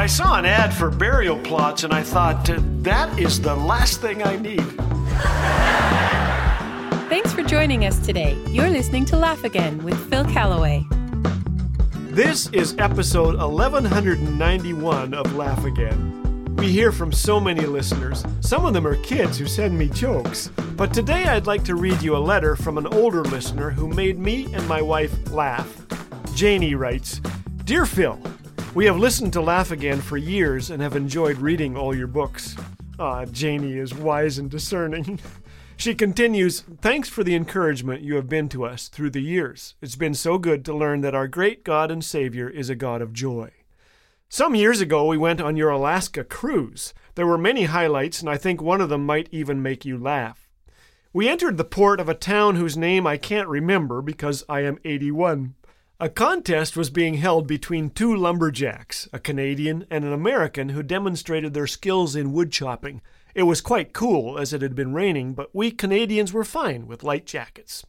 I saw an ad for burial plots and I thought, that is the last thing I need. Thanks for joining us today. You're listening to Laugh Again with Phil Callaway. This is episode 1191 of Laugh Again. We hear from so many listeners. Some of them are kids who send me jokes. But today I'd like to read you a letter from an older listener who made me and my wife laugh. Janie writes Dear Phil, we have listened to Laugh Again for years and have enjoyed reading all your books. Ah, Janie is wise and discerning. She continues, Thanks for the encouragement you have been to us through the years. It's been so good to learn that our great God and Savior is a God of joy. Some years ago, we went on your Alaska cruise. There were many highlights, and I think one of them might even make you laugh. We entered the port of a town whose name I can't remember because I am 81. A contest was being held between two lumberjacks, a Canadian and an American, who demonstrated their skills in wood chopping. It was quite cool as it had been raining, but we Canadians were fine with light jackets.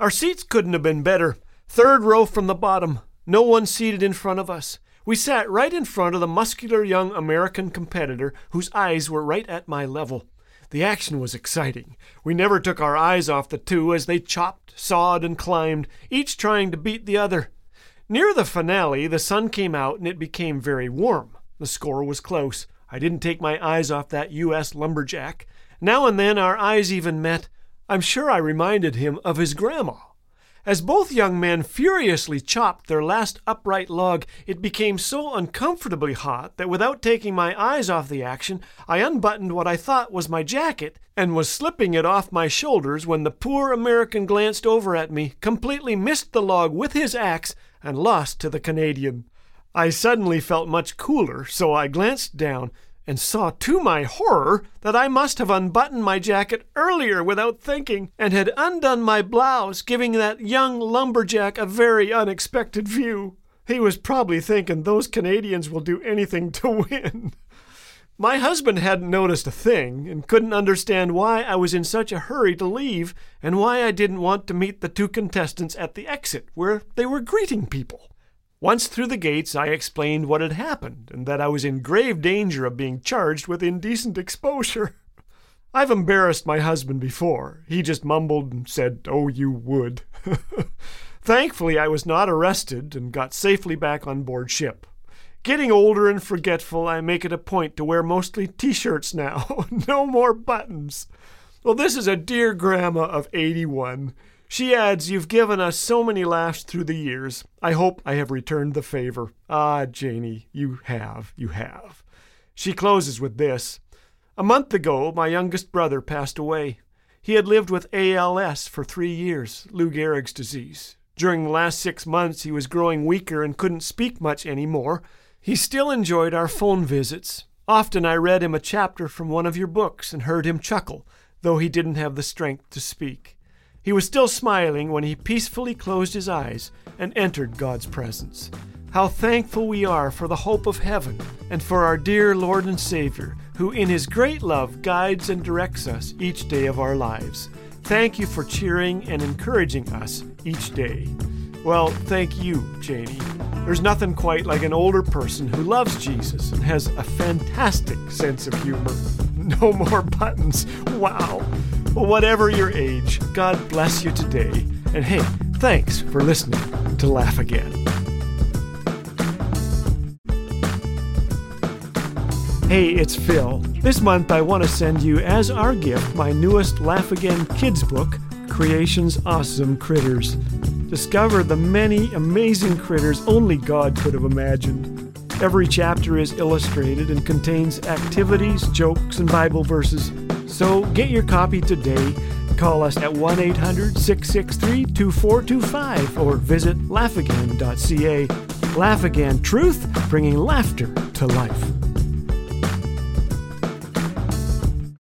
Our seats couldn't have been better. Third row from the bottom, no one seated in front of us. We sat right in front of the muscular young American competitor whose eyes were right at my level. The action was exciting. We never took our eyes off the two as they chopped, sawed, and climbed, each trying to beat the other. Near the finale, the sun came out and it became very warm. The score was close. I didn't take my eyes off that U.S. lumberjack. Now and then our eyes even met. I'm sure I reminded him of his grandma. As both young men furiously chopped their last upright log, it became so uncomfortably hot that without taking my eyes off the action, I unbuttoned what I thought was my jacket and was slipping it off my shoulders when the poor American glanced over at me, completely missed the log with his axe, and lost to the Canadian. I suddenly felt much cooler, so I glanced down and saw to my horror that I must have unbuttoned my jacket earlier without thinking and had undone my blouse, giving that young lumberjack a very unexpected view. He was probably thinking those Canadians will do anything to win. My husband hadn't noticed a thing and couldn't understand why I was in such a hurry to leave and why I didn't want to meet the two contestants at the exit where they were greeting people. Once through the gates, I explained what had happened and that I was in grave danger of being charged with indecent exposure. I've embarrassed my husband before. He just mumbled and said, Oh, you would. Thankfully, I was not arrested and got safely back on board ship. Getting older and forgetful, I make it a point to wear mostly t shirts now. no more buttons. Well, this is a dear grandma of 81. She adds, You've given us so many laughs through the years. I hope I have returned the favor. Ah, Janie, you have, you have. She closes with this A month ago, my youngest brother passed away. He had lived with ALS for three years, Lou Gehrig's disease. During the last six months, he was growing weaker and couldn't speak much any more. He still enjoyed our phone visits. Often I read him a chapter from one of your books and heard him chuckle, though he didn't have the strength to speak. He was still smiling when he peacefully closed his eyes and entered God's presence. How thankful we are for the hope of heaven and for our dear Lord and Savior, who in his great love guides and directs us each day of our lives. Thank you for cheering and encouraging us each day. Well, thank you, Janie. There's nothing quite like an older person who loves Jesus and has a fantastic sense of humor. No more buttons. Wow. Whatever your age, God bless you today. And hey, thanks for listening to Laugh Again. Hey, it's Phil. This month I want to send you as our gift my newest Laugh Again kids book, Creation's Awesome Critters. Discover the many amazing critters only God could have imagined. Every chapter is illustrated and contains activities, jokes, and Bible verses. So get your copy today. Call us at 1 800 663 2425 or visit laughagain.ca. Laugh Again Truth, bringing laughter to life.